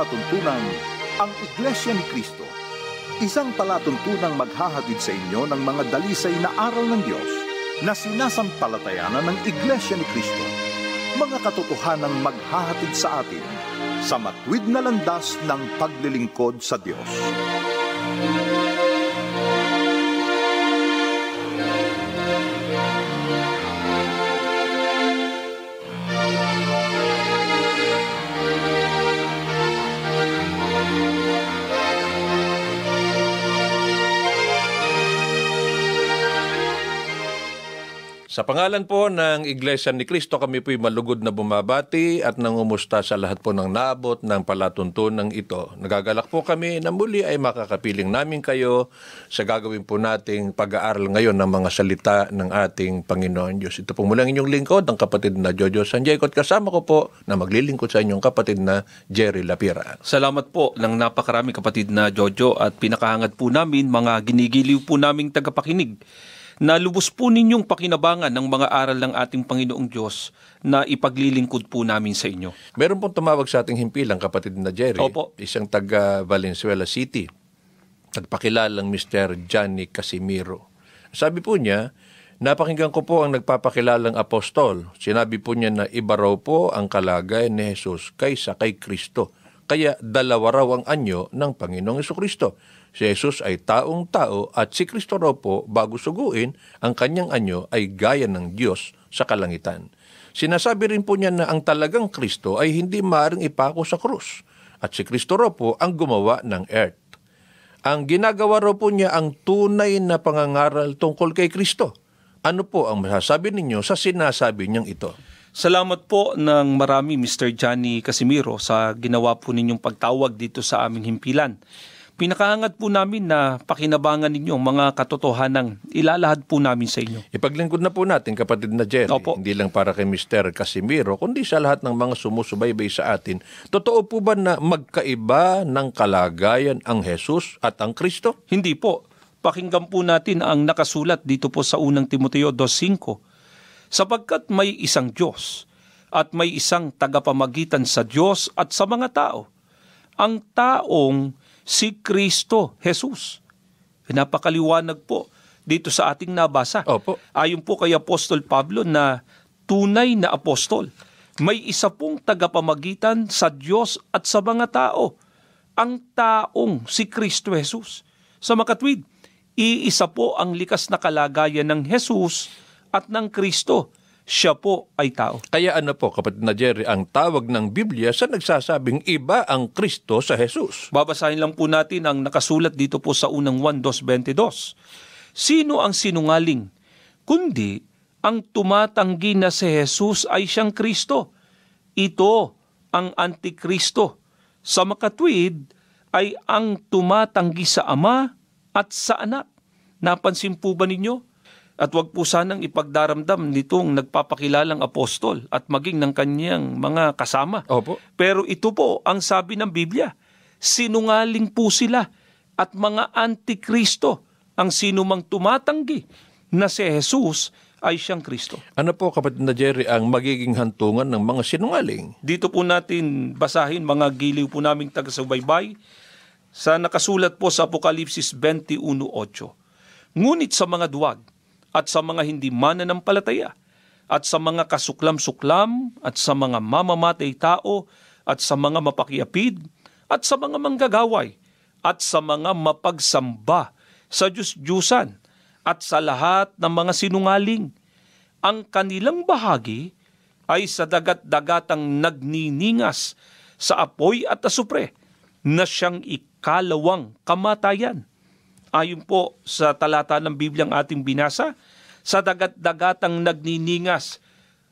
palatuntunang Ang Iglesia ni Cristo. Isang palatuntunang maghahatid sa inyo ng mga dalisay na aral ng Diyos na sinasampalatayanan ng Iglesia ni Cristo. Mga katotohanang maghahatid sa atin sa matwid na landas ng paglilingkod sa Diyos. Sa pangalan po ng Iglesia ni Cristo, kami po'y malugod na bumabati at nangumusta sa lahat po ng naabot ng palatuntunang ito. Nagagalak po kami na muli ay makakapiling namin kayo sa gagawin po nating pag-aaral ngayon ng mga salita ng ating Panginoon Diyos. Ito po mulang inyong lingkod, ang kapatid na Jojo Sanjay. At kasama ko po na maglilingkod sa inyong kapatid na Jerry Lapira. Salamat po ng napakarami kapatid na Jojo at pinakahangad po namin mga ginigiliw po naming tagapakinig na lubos po ninyong pakinabangan ng mga aral ng ating Panginoong Diyos na ipaglilingkod po namin sa inyo. Meron pong tumawag sa ating himpilang kapatid na Jerry, Opo. isang taga Valenzuela City. Nagpakilalang Mr. Johnny Casimiro. Sabi po niya, napakinggan ko po ang nagpapakilalang apostol. Sinabi po niya na iba raw po ang kalagayan ni Jesus kaysa kay Kristo. Kaya dalawa raw ang anyo ng Panginoong Kristo. Si Jesus ay taong tao at si Kristo raw po bago suguin, ang kanyang anyo ay gaya ng Diyos sa kalangitan. Sinasabi rin po niya na ang talagang Kristo ay hindi maaaring ipako sa krus at si Kristo raw po ang gumawa ng earth. Ang ginagawa raw po niya ang tunay na pangangaral tungkol kay Kristo. Ano po ang masasabi ninyo sa sinasabi niyang ito? Salamat po ng marami Mr. Johnny Casimiro sa ginawa po ninyong pagtawag dito sa aming himpilan. Pinakahangat po namin na pakinabangan ninyo ang mga katotohanang ilalahad po namin sa inyo. Ipaglingkod na po natin, kapatid na Jerry, Opo. hindi lang para kay Mr. Casimiro, kundi sa lahat ng mga sumusubaybay sa atin. Totoo po ba na magkaiba ng kalagayan ang Jesus at ang Kristo? Hindi po. Pakinggan po natin ang nakasulat dito po sa unang Timoteo 2.5. Sapagkat may isang Diyos at may isang tagapamagitan sa Diyos at sa mga tao. Ang taong si Kristo Jesus. Pinapakaliwanag po dito sa ating nabasa. Opo. Ayon po kay Apostol Pablo na tunay na apostol. May isa pong tagapamagitan sa Diyos at sa mga tao. Ang taong si Kristo Jesus. Sa makatwid, iisa po ang likas na kalagayan ng Jesus at ng Kristo. Siya po ay tao. Kaya ano po, kapatid na Jerry, ang tawag ng Biblia sa nagsasabing iba ang Kristo sa Jesus. Babasahin lang po natin ang nakasulat dito po sa unang 1.2.22. Sino ang sinungaling? Kundi ang tumatanggi na si Jesus ay siyang Kristo. Ito ang Antikristo. Sa makatwid ay ang tumatanggi sa Ama at sa Anak. Napansin po ba ninyo? At wag po sanang ipagdaramdam nitong nagpapakilalang apostol at maging ng kanyang mga kasama. Opo. Pero ito po ang sabi ng Biblia. Sinungaling po sila at mga antikristo ang sinumang tumatanggi na si Jesus ay siyang Kristo. Ano po, kapatid na Jerry, ang magiging hantungan ng mga sinungaling? Dito po natin basahin mga giliw po naming taga-subaybay sa nakasulat po sa Apokalipsis 21.8. Ngunit sa mga duwag at sa mga hindi mananampalataya at sa mga kasuklam-suklam at sa mga mamamatay tao at sa mga mapakiapid at sa mga manggagaway at sa mga mapagsamba sa Diyos-Diyusan at sa lahat ng mga sinungaling. Ang kanilang bahagi ay sa dagat-dagatang nagniningas sa apoy at asupre na siyang ikalawang kamatayan. Ayon po sa talata ng Bibliang ating binasa, sa dagat-dagatang nagniningas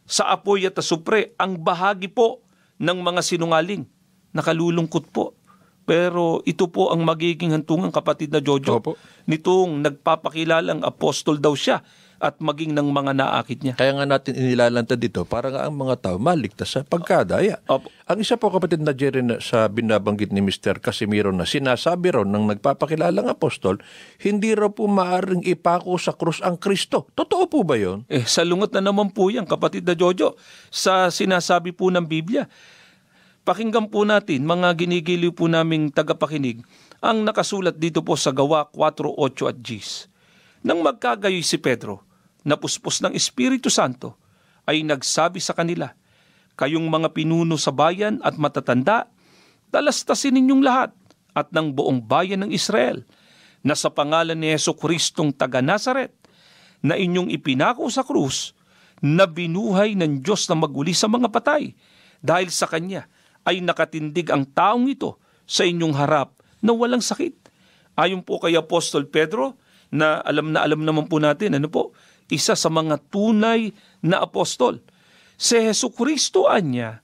sa apoy at asupre ang bahagi po ng mga sinungaling. Nakalulungkot po. Pero ito po ang magiging hantungan kapatid na Jojo. Opo. Nitong nagpapakilalang apostol daw siya at maging ng mga naakit niya. Kaya nga natin inilalanta dito para nga ang mga tao maligtas sa pagkadaya. Opo. Ang isa po kapatid na Jerry na sa binabanggit ni Mr. Casimiro na sinasabi raw ng nagpapakilalang apostol, hindi raw po maaring ipako sa krus ang Kristo. Totoo po ba yon? Eh, salungat na naman po yan, kapatid na Jojo, sa sinasabi po ng Biblia. Pakinggan po natin, mga ginigiliw po naming tagapakinig, ang nakasulat dito po sa Gawa 4.8 at Gs. Nang magkagayoy si Pedro, napuspos ng Espiritu Santo, ay nagsabi sa kanila, Kayong mga pinuno sa bayan at matatanda, talastasin ninyong lahat at ng buong bayan ng Israel na sa pangalan ni Yeso Kristong taga Nazaret na inyong ipinako sa krus na binuhay ng Diyos na maguli sa mga patay dahil sa Kanya ay nakatindig ang taong ito sa inyong harap na walang sakit. Ayon po kay Apostol Pedro na alam na alam naman po natin, ano po, isa sa mga tunay na apostol si Heso Kristo anya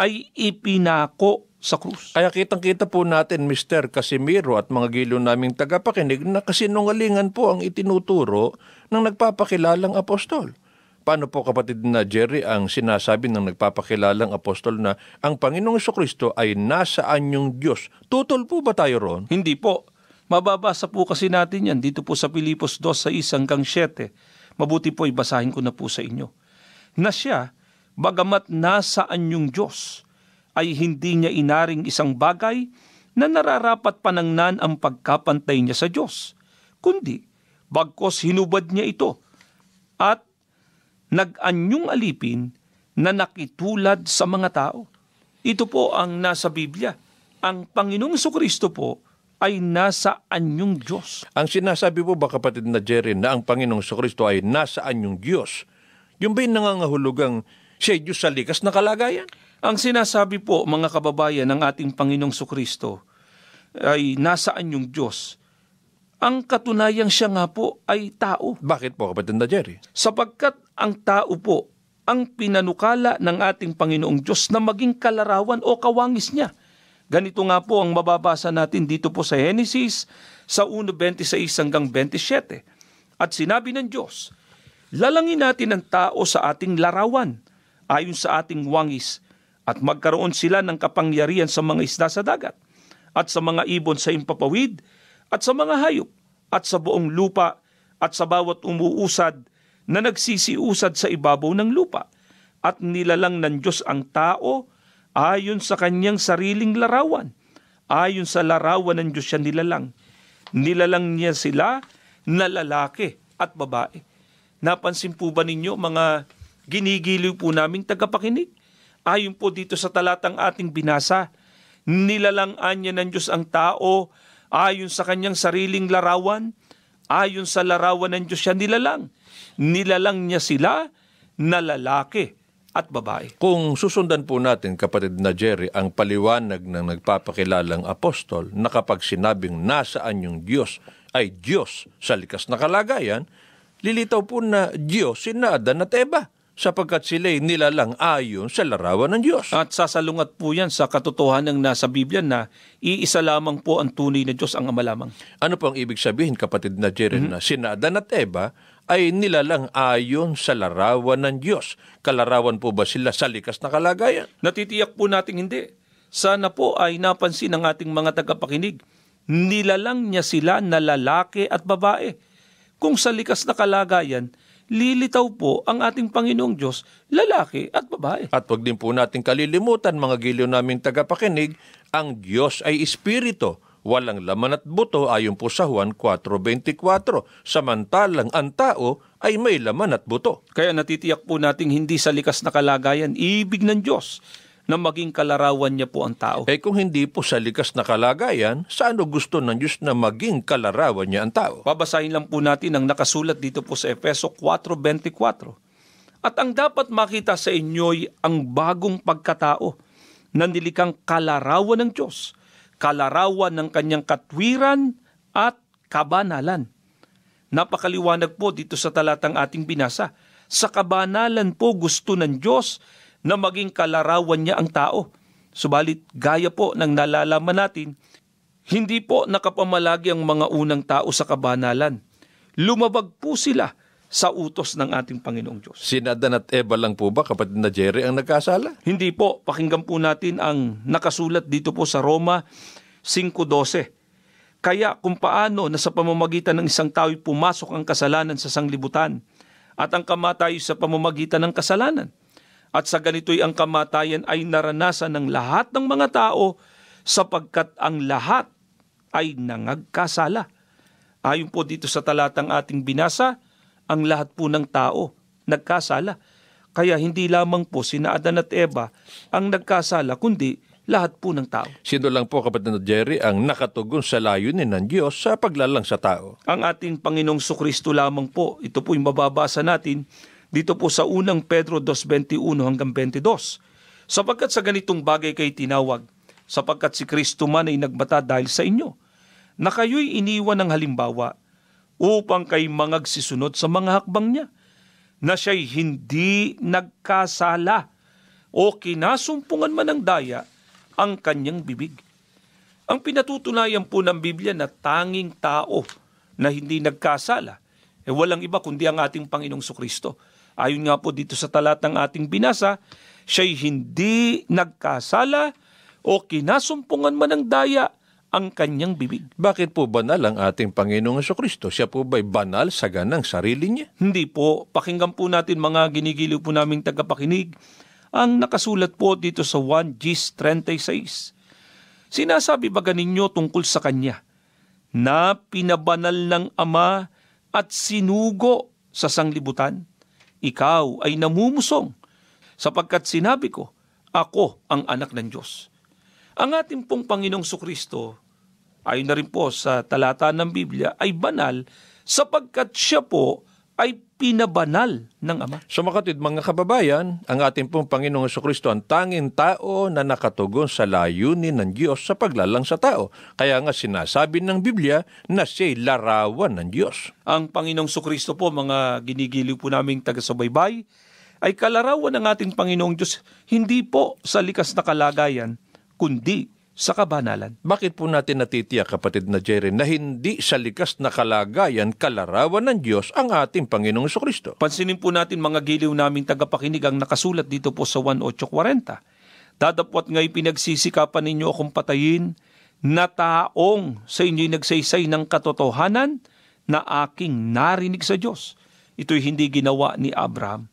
ay ipinako sa krus. Kaya kitang-kita po natin, Mr. Casimiro at mga gilo naming tagapakinig na kasinungalingan po ang itinuturo ng nagpapakilalang apostol. Paano po kapatid na Jerry ang sinasabi ng nagpapakilalang apostol na ang Panginoong Kristo ay nasaan yung Diyos? Tutol po ba tayo ron? Hindi po. Mababasa po kasi natin yan dito po sa Pilipos 2 sa 1 hanggang 7. Mabuti po ibasahin ko na po sa inyo. Na siya bagamat nasaan yung Diyos, ay hindi niya inaring isang bagay na nararapat panangnan ang pagkapantay niya sa Diyos, kundi bagkos hinubad niya ito at nag-anyong alipin na nakitulad sa mga tao. Ito po ang nasa Biblia. Ang Panginoong Kristo po ay nasa anyong Diyos. Ang sinasabi po ba kapatid na Jerry na ang Panginoong Kristo ay nasa anyong Diyos? Yung ba'y nangangahulugang siya Diyos sa likas na kalagayan. Ang sinasabi po, mga kababayan, ng ating Panginoong Sukristo ay nasaan yung Diyos. Ang katunayang siya nga po ay tao. Bakit po, kapatid na Jerry? Sapagkat ang tao po ang pinanukala ng ating Panginoong Diyos na maging kalarawan o kawangis niya. Ganito nga po ang mababasa natin dito po sa Genesis sa 1.26 hanggang 27. At sinabi ng Diyos, Lalangin natin ang tao sa ating larawan ayon sa ating wangis at magkaroon sila ng kapangyarihan sa mga isda sa dagat at sa mga ibon sa impapawid at sa mga hayop at sa buong lupa at sa bawat umuusad na nagsisiusad sa ibabaw ng lupa at nilalang ng Diyos ang tao ayon sa kanyang sariling larawan. Ayon sa larawan ng Diyos siya nilalang. Nilalang niya sila na lalaki at babae. Napansin po ba ninyo mga Ginigiliw po naming tagapakinig. Ayon po dito sa talatang ating binasa, nilalangan niya ng Diyos ang tao ayon sa kanyang sariling larawan, ayon sa larawan ng Diyos siya nilalang. Nilalang niya sila na lalaki at babae. Kung susundan po natin, kapatid na Jerry, ang paliwanag ng nagpapakilalang apostol na kapag sinabing nasaan yung Diyos ay Diyos sa likas na kalagayan, lilitaw po na Diyos si Adan at Eva sapagkat sila'y nilalang ayon sa larawan ng Diyos. At sasalungat po yan sa katotohanan ng nasa Biblia na iisa lamang po ang tunay na Diyos ang ama lamang. Ano po ang ibig sabihin, kapatid na Jeren, mm-hmm. na sina Adan at Eva ay nilalang ayon sa larawan ng Diyos. Kalarawan po ba sila sa likas na kalagayan? Natitiyak po natin hindi. Sana po ay napansin ng ating mga tagapakinig. Nilalang niya sila na lalaki at babae. Kung sa likas na kalagayan, lilitaw po ang ating Panginoong Diyos, lalaki at babae. At wag din po natin kalilimutan, mga giliw naming tagapakinig, ang Diyos ay Espiritu, walang laman at buto ayon po sa Juan 4.24, samantalang ang tao ay may laman at buto. Kaya natitiyak po nating hindi sa likas na kalagayan, ibig ng Diyos na maging kalarawan niya po ang tao. Eh kung hindi po sa likas na kalagayan, saan gusto ng Diyos na maging kalarawan niya ang tao? Babasahin lang po natin ang nakasulat dito po sa Efeso 4.24. At ang dapat makita sa inyo'y ang bagong pagkatao na nilikang kalarawan ng Diyos, kalarawan ng kanyang katwiran at kabanalan. Napakaliwanag po dito sa talatang ating binasa. Sa kabanalan po gusto ng Diyos na maging kalarawan niya ang tao. Subalit gaya po ng nalalaman natin, hindi po nakapamalagi ang mga unang tao sa kabanalan. Lumabag po sila sa utos ng ating Panginoong Diyos. Sinadan at Eva lang po ba, kapatid na Jerry, ang nagkasala? Hindi po. Pakinggan po natin ang nakasulat dito po sa Roma 5.12. Kaya kung paano na sa pamamagitan ng isang tao'y pumasok ang kasalanan sa sanglibutan at ang kamatayo sa pamamagitan ng kasalanan At sa ganito'y ang kamatayan ay naranasan ng lahat ng mga tao sapagkat ang lahat ay nangagkasala. Ayon po dito sa talatang ating binasa, ang lahat po ng tao nagkasala. Kaya hindi lamang po sina Adan at Eva ang nagkasala, kundi lahat po ng tao. Sino lang po kapatid na Jerry ang nakatugon sa layunin ng Diyos sa paglalang sa tao? Ang ating Panginoong Sukristo lamang po, ito po yung mababasa natin dito po sa unang Pedro 2.21 hanggang 22. Sapagkat sa ganitong bagay kay tinawag, sapagkat si Kristo man ay nagbata dahil sa inyo, na kayo'y iniwan ng halimbawa upang kay mangagsisunod sa mga hakbang niya, na siya'y hindi nagkasala o kinasumpungan man ng daya ang kanyang bibig. Ang pinatutunayan po ng Biblia na tanging tao na hindi nagkasala, eh walang iba kundi ang ating Panginoong Sukristo. Ayon nga po dito sa talatang ating binasa, siya'y hindi nagkasala o kinasumpungan man ng daya ang kanyang bibig. Bakit po banal ang ating Panginoong Kristo? Siya po ba'y banal sa ganang sarili niya? Hindi po. Pakinggan po natin mga ginigiliw po naming tagapakinig ang nakasulat po dito sa 1 Gs 36. Sinasabi ba ninyo tungkol sa Kanya na pinabanal ng Ama at sinugo sa sanglibutan? Ikaw ay namumusong sapagkat sinabi ko, ako ang anak ng Diyos. Ang ating pong Panginoong Sukristo, ayon na rin po sa talata ng Biblia, ay banal sapagkat siya po ay pinabanal ng Ama. So makatid mga kababayan, ang ating pong Panginoong Kristo ang tanging tao na nakatugon sa layunin ng Diyos sa paglalang sa tao. Kaya nga sinasabi ng Biblia na siya'y larawan ng Diyos. Ang Panginoong Sukristo po, mga ginigiliw po naming taga-subaybay, ay kalarawan ng ating Panginoong Diyos hindi po sa likas na kalagayan, kundi sa kabanalan. Bakit po natin natitiyak, kapatid na Jerry, na hindi sa likas na kalagayan kalarawan ng Diyos ang ating Panginoong Kristo? Pansinin po natin mga giliw naming tagapakinig ang nakasulat dito po sa 1840. Dadapwat nga'y pinagsisikapan ninyo akong patayin na taong sa inyo'y nagsaysay ng katotohanan na aking narinig sa Diyos. Ito'y hindi ginawa ni Abraham.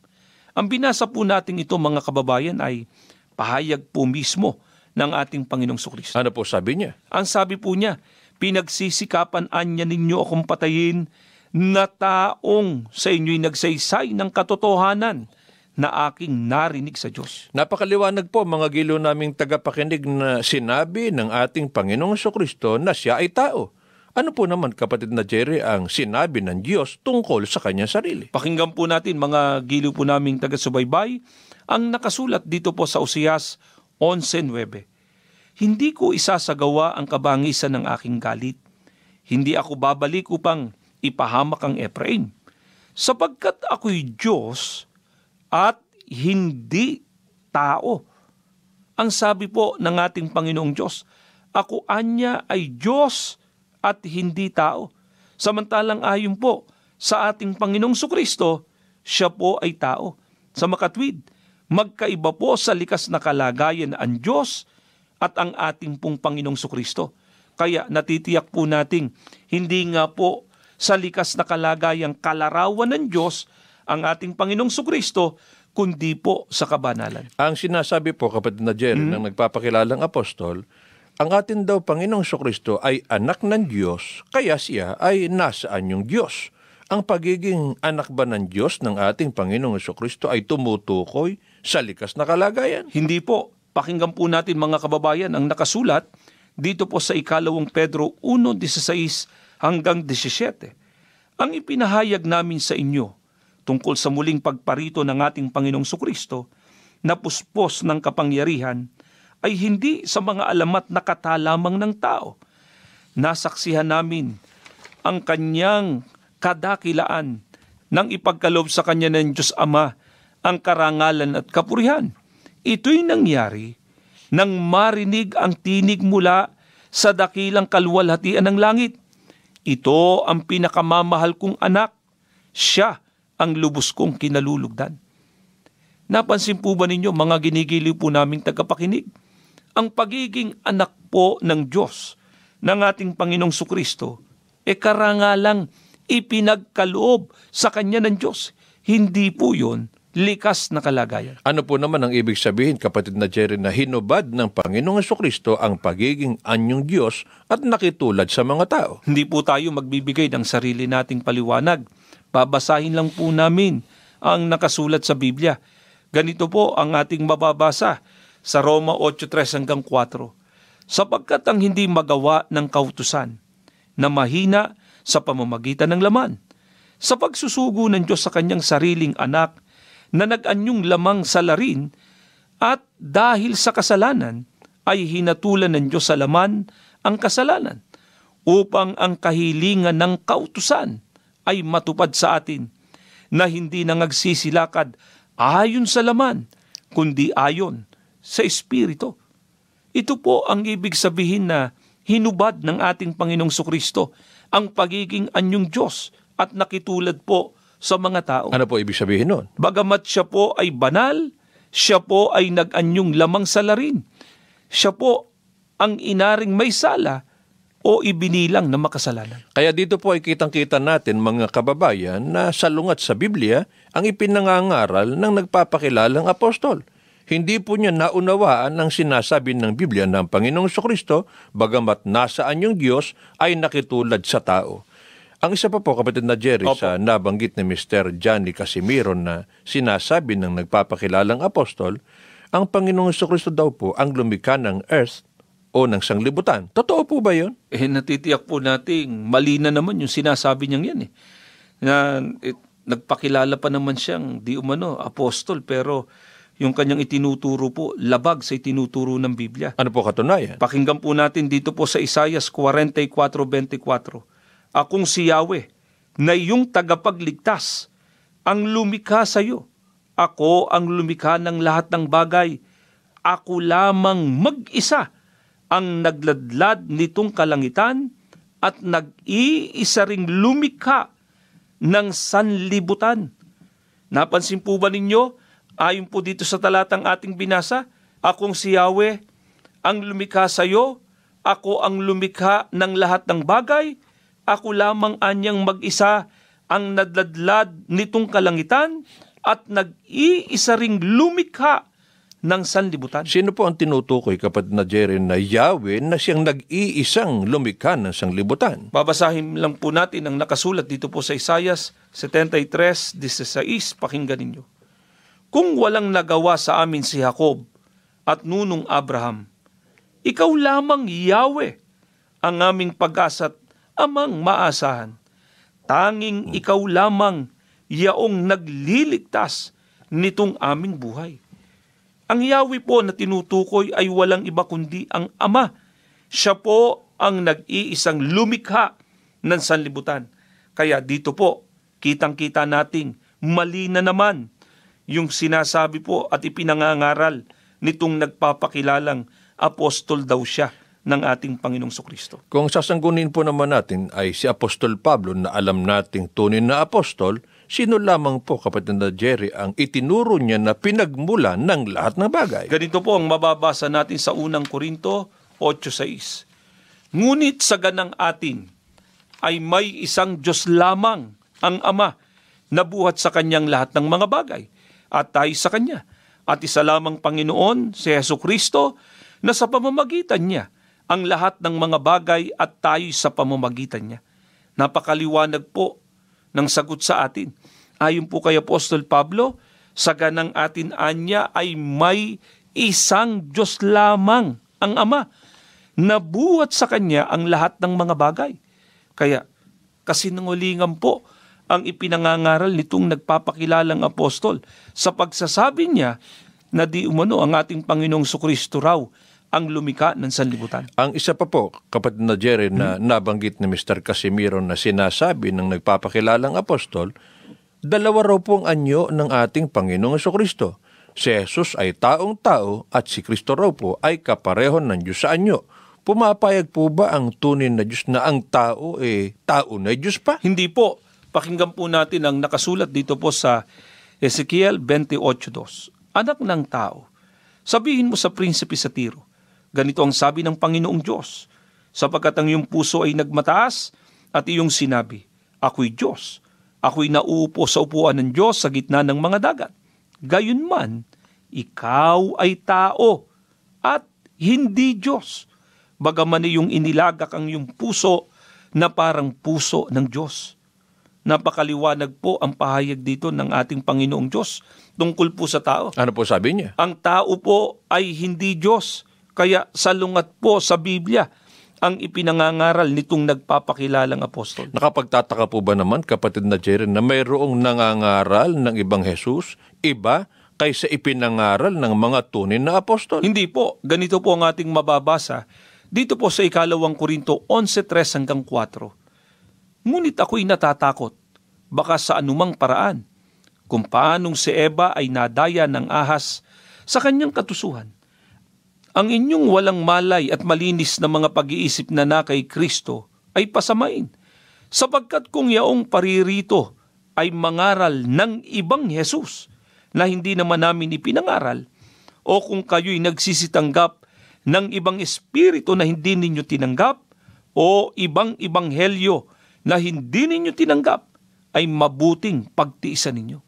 Ang binasa po natin ito mga kababayan ay pahayag po mismo ng ating Panginoong Sukristo. Ano po sabi niya? Ang sabi po niya, pinagsisikapan anya ninyo akong patayin na taong sa inyo'y nagsaysay ng katotohanan na aking narinig sa Diyos. Napakaliwanag po mga gilo naming tagapakinig na sinabi ng ating Panginoong Kristo na siya ay tao. Ano po naman kapatid na Jerry ang sinabi ng Diyos tungkol sa kanyang sarili? Pakinggan po natin mga giliw po naming taga-subaybay ang nakasulat dito po sa Usiyas 11.9 Hindi ko isasagawa ang kabangisan ng aking galit. Hindi ako babalik upang ipahamak ang Ephraim. Sapagkat ako'y Diyos at hindi tao. Ang sabi po ng ating Panginoong Diyos, ako anya ay Diyos at hindi tao. Samantalang ayon po sa ating Panginoong Sukristo, siya po ay tao. Sa makatwid, magkaiba po sa likas na kalagayan ang Diyos at ang ating pong Panginoong Sukristo. Kaya natitiyak po nating hindi nga po sa likas na kalagayang kalarawan ng Diyos ang ating Panginoong Sukristo, kundi po sa kabanalan. Ang sinasabi po kapatid na Jerry mm-hmm. ng nagpapakilalang apostol, ang atin daw Panginoong Sukristo ay anak ng Diyos, kaya siya ay nasaan yung Diyos. Ang pagiging anak ba ng Diyos ng ating Panginoong Kristo ay tumutukoy sa likas na kalagayan? Hindi po. Pakinggan po natin mga kababayan ang nakasulat dito po sa ikalawang Pedro 1.16 hanggang 17. Ang ipinahayag namin sa inyo tungkol sa muling pagparito ng ating Panginoong Sukristo na puspos ng kapangyarihan ay hindi sa mga alamat na katalamang ng tao. Nasaksihan namin ang kanyang kadakilaan nang ipagkalob sa kanya ng Diyos Ama ang karangalan at kapurihan. Ito'y nangyari nang marinig ang tinig mula sa dakilang kalwalhatian ng langit. Ito ang pinakamamahal kong anak. Siya ang lubos kong kinalulugdan. Napansin po ba ninyo mga ginigiliw po naming tagapakinig? Ang pagiging anak po ng Diyos ng ating Panginong Sukristo e karangalang ipinagkaloob sa Kanya ng Diyos. Hindi po yon likas na kalagayan. Ano po naman ang ibig sabihin, kapatid na Jerry, na hinubad ng Panginoong Kristo ang pagiging anyong Diyos at nakitulad sa mga tao? Hindi po tayo magbibigay ng sarili nating paliwanag. Babasahin lang po namin ang nakasulat sa Biblia. Ganito po ang ating mababasa sa Roma 8.3 hanggang 4. Sapagkat ang hindi magawa ng kautusan na mahina sa pamamagitan ng laman, sa pagsusugo ng Diyos sa kanyang sariling anak na nag-anyong lamang sa larin at dahil sa kasalanan ay hinatulan ng Diyos sa laman ang kasalanan upang ang kahilingan ng kautusan ay matupad sa atin na hindi nangagsisilakad ayon sa laman kundi ayon sa Espiritu. Ito po ang ibig sabihin na hinubad ng ating Panginoong Sukristo ang pagiging anyong Diyos at nakitulad po sa mga tao. Ano po ibig sabihin nun? Bagamat siya po ay banal, siya po ay nag-anyong lamang salarin. Siya po ang inaring may sala o ibinilang na makasalanan. Kaya dito po ay kitang-kita natin mga kababayan na salungat sa Biblia ang ipinangangaral ng nagpapakilalang apostol. Hindi po niya naunawaan ang sinasabi ng Biblia ng Panginoong Kristo bagamat nasaan yung Diyos ay nakitulad sa tao. Ang isa pa po, kapatid na Jerry, Opo. sa nabanggit ni Mr. Johnny Casimiro na sinasabi ng nagpapakilalang apostol, ang Panginoong Kristo daw po ang lumikha ng earth o ng sanglibutan. Totoo po ba yun? Eh, natitiyak po nating mali na naman yung sinasabi niyang yan eh. Na eh, nagpakilala pa naman siyang di umano apostol pero yung kanyang itinuturo po labag sa itinuturo ng Biblia. Ano po katunayan? Pakinggan po natin dito po sa Isayas 44:24. Akong si Yahweh na iyong tagapagligtas ang lumikha sa iyo. Ako ang lumikha ng lahat ng bagay. Ako lamang mag-isa ang nagladlad nitong kalangitan at nag-iisa ring lumikha ng sanlibutan. Napansin po ba ninyo, ayon po dito sa talatang ating binasa, akong si Yahweh, ang lumikha sa iyo, ako ang lumikha ng lahat ng bagay, ako lamang anyang mag-isa ang nadladlad nitong kalangitan at nag-iisa ring lumikha ng sanlibutan. Sino po ang tinutukoy kapatid na Jerry na Yahweh na siyang nag-iisang lumikha ng sanglibutan? Babasahin lang po natin ang nakasulat dito po sa Isayas 73:16. Pakinggan ninyo. Kung walang nagawa sa amin si Jacob at nunong Abraham, ikaw lamang Yahweh ang aming pag-asa at amang maasahan. Tanging ikaw lamang yaong nagliligtas nitong aming buhay. Ang Yahweh po na tinutukoy ay walang iba kundi ang Ama. Siya po ang nag-iisang lumikha ng sanlibutan. Kaya dito po, kitang-kita nating mali na naman yung sinasabi po at ipinangangaral nitong nagpapakilalang apostol daw siya ng ating Panginoong Sokristo. Kung sasanggunin po naman natin ay si Apostol Pablo na alam nating tunay na apostol, sino lamang po kapatid na Jerry ang itinuro niya na pinagmula ng lahat ng bagay? Ganito po ang mababasa natin sa unang Korinto 8.6. Ngunit sa ganang atin ay may isang Diyos lamang ang Ama na buhat sa kanyang lahat ng mga bagay at tayo sa Kanya. At isa lamang Panginoon, si Yesu Kristo, na sa pamamagitan niya ang lahat ng mga bagay at tayo sa pamamagitan niya. Napakaliwanag po ng sagot sa atin. Ayon po kay Apostol Pablo, sa ganang atin anya ay may isang Diyos lamang ang Ama na buhat sa Kanya ang lahat ng mga bagay. Kaya kasinungalingan po ang ipinangangaral nitong nagpapakilalang apostol sa pagsasabi niya na di umano ang ating Panginoong Sukristo raw ang lumika ng sanlibutan. Ang isa pa po, kapatid na Jerry, na nabanggit ni Mr. Casimiro na sinasabi ng nagpapakilalang apostol, dalawa raw pong anyo ng ating Panginoong Kristo. Si Jesus ay taong tao at si Kristo raw po ay kapareho ng Diyos sa anyo. Pumapayag po ba ang tunay na Diyos na ang tao eh tao na Diyos pa? Hindi po. Pakinggan po natin ang nakasulat dito po sa Ezekiel 28.2. Anak ng tao, sabihin mo sa prinsipe sa tiro, ganito ang sabi ng Panginoong Diyos, sapagkat ang iyong puso ay nagmataas at iyong sinabi, Ako'y Diyos. Ako'y nauupo sa upuan ng Diyos sa gitna ng mga dagat. Gayunman, ikaw ay tao at hindi Diyos. Bagaman iyong inilagak ang iyong puso na parang puso ng Diyos. Napakaliwanag po ang pahayag dito ng ating Panginoong Diyos tungkol po sa tao. Ano po sabi niya? Ang tao po ay hindi Diyos. Kaya salungat po sa Biblia ang ipinangangaral nitong nagpapakilalang apostol. Nakapagtataka po ba naman, kapatid na Jerry, na mayroong nangangaral ng ibang Jesus, iba kaysa ipinangaral ng mga tunay na apostol? Hindi po. Ganito po ang ating mababasa dito po sa ikalawang Korinto 11.3 hanggang 4. Ngunit ako'y natatakot, baka sa anumang paraan, kung paanong si Eva ay nadaya ng ahas sa kanyang katusuhan. Ang inyong walang malay at malinis na mga pag-iisip na na kay Kristo ay pasamain, sapagkat kung yaong paririto ay mangaral ng ibang Jesus na hindi naman namin ipinangaral, o kung kayo'y nagsisitanggap ng ibang espiritu na hindi ninyo tinanggap, o ibang ibanghelyo na hindi ninyo tinanggap, ay mabuting pagtiisan ninyo.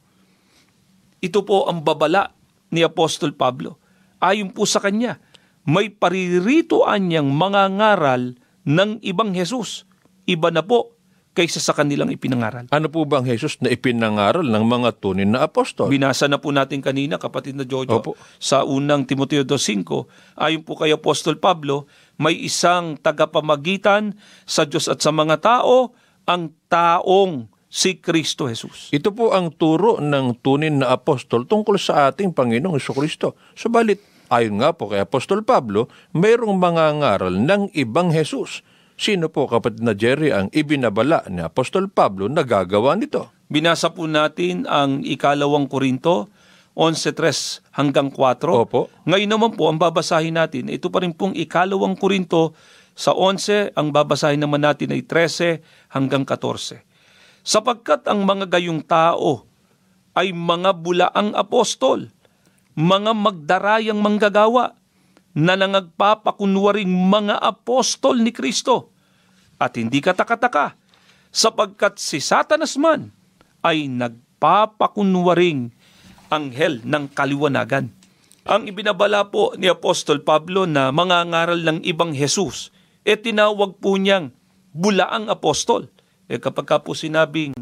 Ito po ang babala ni Apostol Pablo. Ayon po sa kanya, may parirituan niyang mga ngaral ng ibang Jesus. Iba na po kaysa sa kanilang ipinangaral. Ano po ba ang Jesus na ipinangaral ng mga tunay na apostol? Binasa na po natin kanina, kapatid na Jojo, Opo. sa unang Timoteo 2.5, ayon po kay Apostol Pablo, may isang tagapamagitan sa Diyos at sa mga tao, ang taong si Kristo Jesus. Ito po ang turo ng tunay na apostol tungkol sa ating Panginoong Kristo. Subalit, ayon nga po kay Apostol Pablo, mayroong mga ngaral ng ibang Jesus. Sino po kapatid na Jerry ang ibinabala ni Apostol Pablo na gagawa nito? Binasa po natin ang ikalawang Korinto, 11.3 hanggang 4. Opo. Ngayon naman po, ang babasahin natin, ito pa rin pong ikalawang Korinto, sa 11, ang babasahin naman natin ay 13 hanggang 14. Sapagkat ang mga gayong tao ay mga bulaang apostol, mga magdarayang manggagawa, na nangagpapakunwaring mga apostol ni Kristo. At hindi katakataka, sapagkat si Satanas man ay nagpapakunwaring anghel ng kaliwanagan. Ang ibinabala po ni Apostol Pablo na mga ngaral ng ibang Jesus, e tinawag po niyang bulaang apostol. E kapag ka po sinabing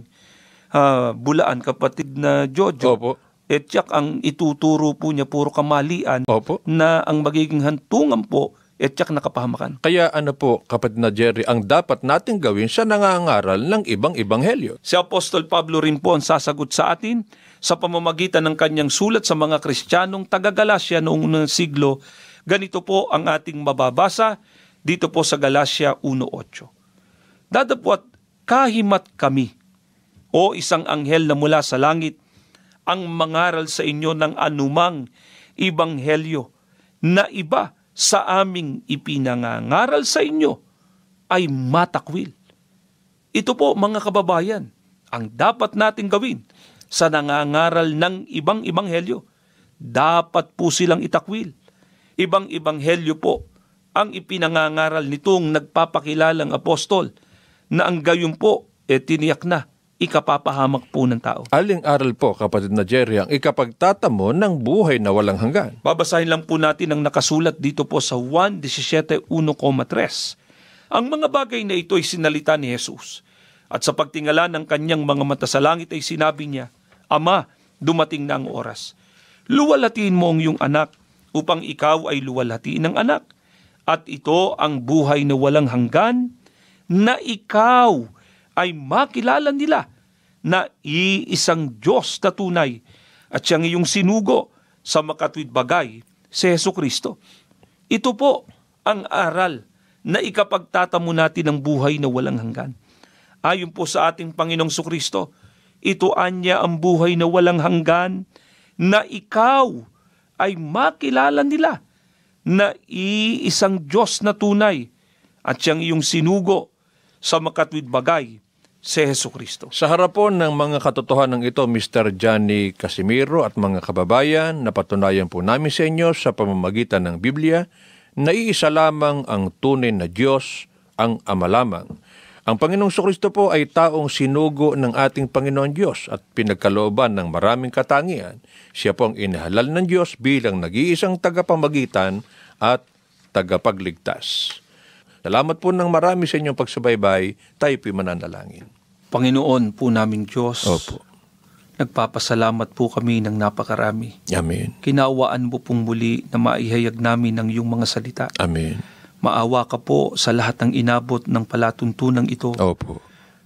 ah, bulaan kapatid na Jojo, Opo. E tiyak ang ituturo po niya puro kamalian Opo. na ang magiging hantungan po e tiyak nakapahamakan. Kaya ano po, kapatid na Jerry, ang dapat nating gawin sa nangangaral ng ibang ibanghelyo? Si Apostol Pablo rin po ang sasagot sa atin sa pamamagitan ng kanyang sulat sa mga Kristiyanong taga-Galasya noong unang siglo. Ganito po ang ating mababasa dito po sa Galasya 1.8. Dadapwat kahimat kami, o isang anghel na mula sa langit, ang mangaral sa inyo ng anumang ibanghelyo na iba sa aming ipinangangaral sa inyo ay matakwil. Ito po mga kababayan, ang dapat nating gawin sa nangangaral ng ibang ibanghelyo. Dapat po silang itakwil. Ibang ibanghelyo po ang ipinangangaral nitong nagpapakilalang apostol na ang gayon po e tiniyak na ikapapahamak po ng tao. Aling aral po, kapatid na Jerry, ang ikapagtatamo ng buhay na walang hanggan? Babasahin lang po natin ang nakasulat dito po sa 1.17.1,3. Ang mga bagay na ito ay sinalita ni Jesus. At sa pagtingala ng kanyang mga mata sa langit ay sinabi niya, Ama, dumating na ang oras. Luwalhatiin mo ang iyong anak upang ikaw ay luwalhatiin ng anak. At ito ang buhay na walang hanggan na ikaw ay makilala nila na iisang Diyos na tunay at siyang iyong sinugo sa makatwid bagay si Heso Kristo. Ito po ang aral na ikapagtatamo natin ng buhay na walang hanggan. Ayon po sa ating Panginoong Kristo, ito anya ang buhay na walang hanggan na ikaw ay makilala nila na iisang Diyos na tunay at siyang iyong sinugo sa makatwid bagay si Heso Kristo. Sa harapon ng mga katotohanan ito, Mr. Johnny Casimiro at mga kababayan, napatunayan po namin sa inyo sa pamamagitan ng Biblia na iisa lamang ang tunay na Diyos, ang Ama lamang. Ang Panginoong Kristo po ay taong sinugo ng ating Panginoon Diyos at pinagkalooban ng maraming katangian. Siya po ang inihalal ng Diyos bilang nag-iisang tagapamagitan at tagapagligtas. Salamat po ng marami sa inyong pagsubaybay. Tayo po'y mananalangin. Panginoon po naming Diyos, Opo. nagpapasalamat po kami ng napakarami. Amen. Kinawaan mo pong muli na maihayag namin ang iyong mga salita. Amen. Maawa ka po sa lahat ng inabot ng palatuntunang ito Opo.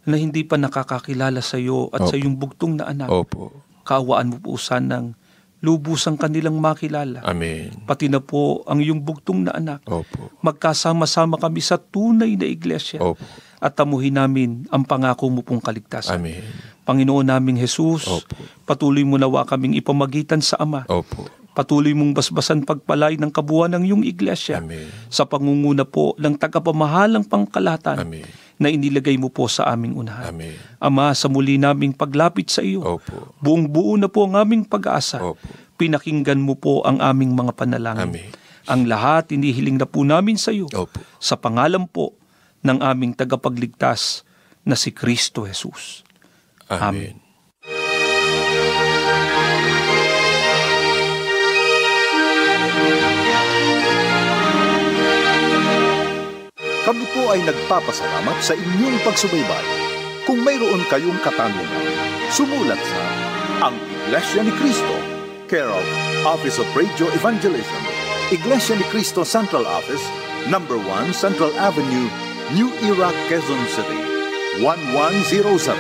na hindi pa nakakakilala sa iyo at sa Opo. iyong bugtong na anak. Opo. Kaawaan mo po sanang lubusang kanilang makilala. Amen. Pati na po ang iyong bugtong na anak. Opo. Magkasama-sama kami sa tunay na iglesia Opo. at tamuhin namin ang pangako mo pong kaligtasan. Amen. Panginoon naming Jesus, Opo. patuloy mo nawa kaming ipamagitan sa Ama. Opo. Patuloy mong basbasan pagpalay ng kabuuan ng iyong iglesia Amen. sa pangunguna po ng tagapamahalang pangkalatan Amen. Na inilagay mo po sa aming unahan. Amen. Ama, sa muli naming paglapit sa iyo, Opo. buong buo na po ang aming pag-asa. Opo. Pinakinggan mo po ang aming mga panalangin. Amen. Ang lahat inihiling na po namin sa iyo Opo. sa pangalan po ng aming tagapagligtas na si Kristo Jesus. Amen. Kami po ay nagpapasalamat sa inyong pagsubaybay. Kung mayroon kayong katanungan, sumulat sa Ang Iglesia ni Cristo, care of Office of Radio Evangelism, Iglesia ni Cristo Central Office, Number 1 Central Avenue, New Era, Quezon City, 1107.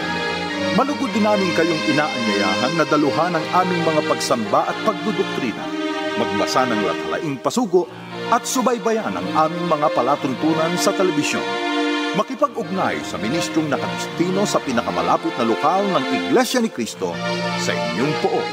Malugod din namin kayong inaanyayahan na daluhan ang aming mga pagsamba at pagdudoktrina. Magbasa ng latalaing pasugo at subaybayan ang aming mga palatuntunan sa telebisyon. Makipag-ugnay sa ministrong nakadistino sa pinakamalapit na lokal ng Iglesia ni Cristo sa inyong poon.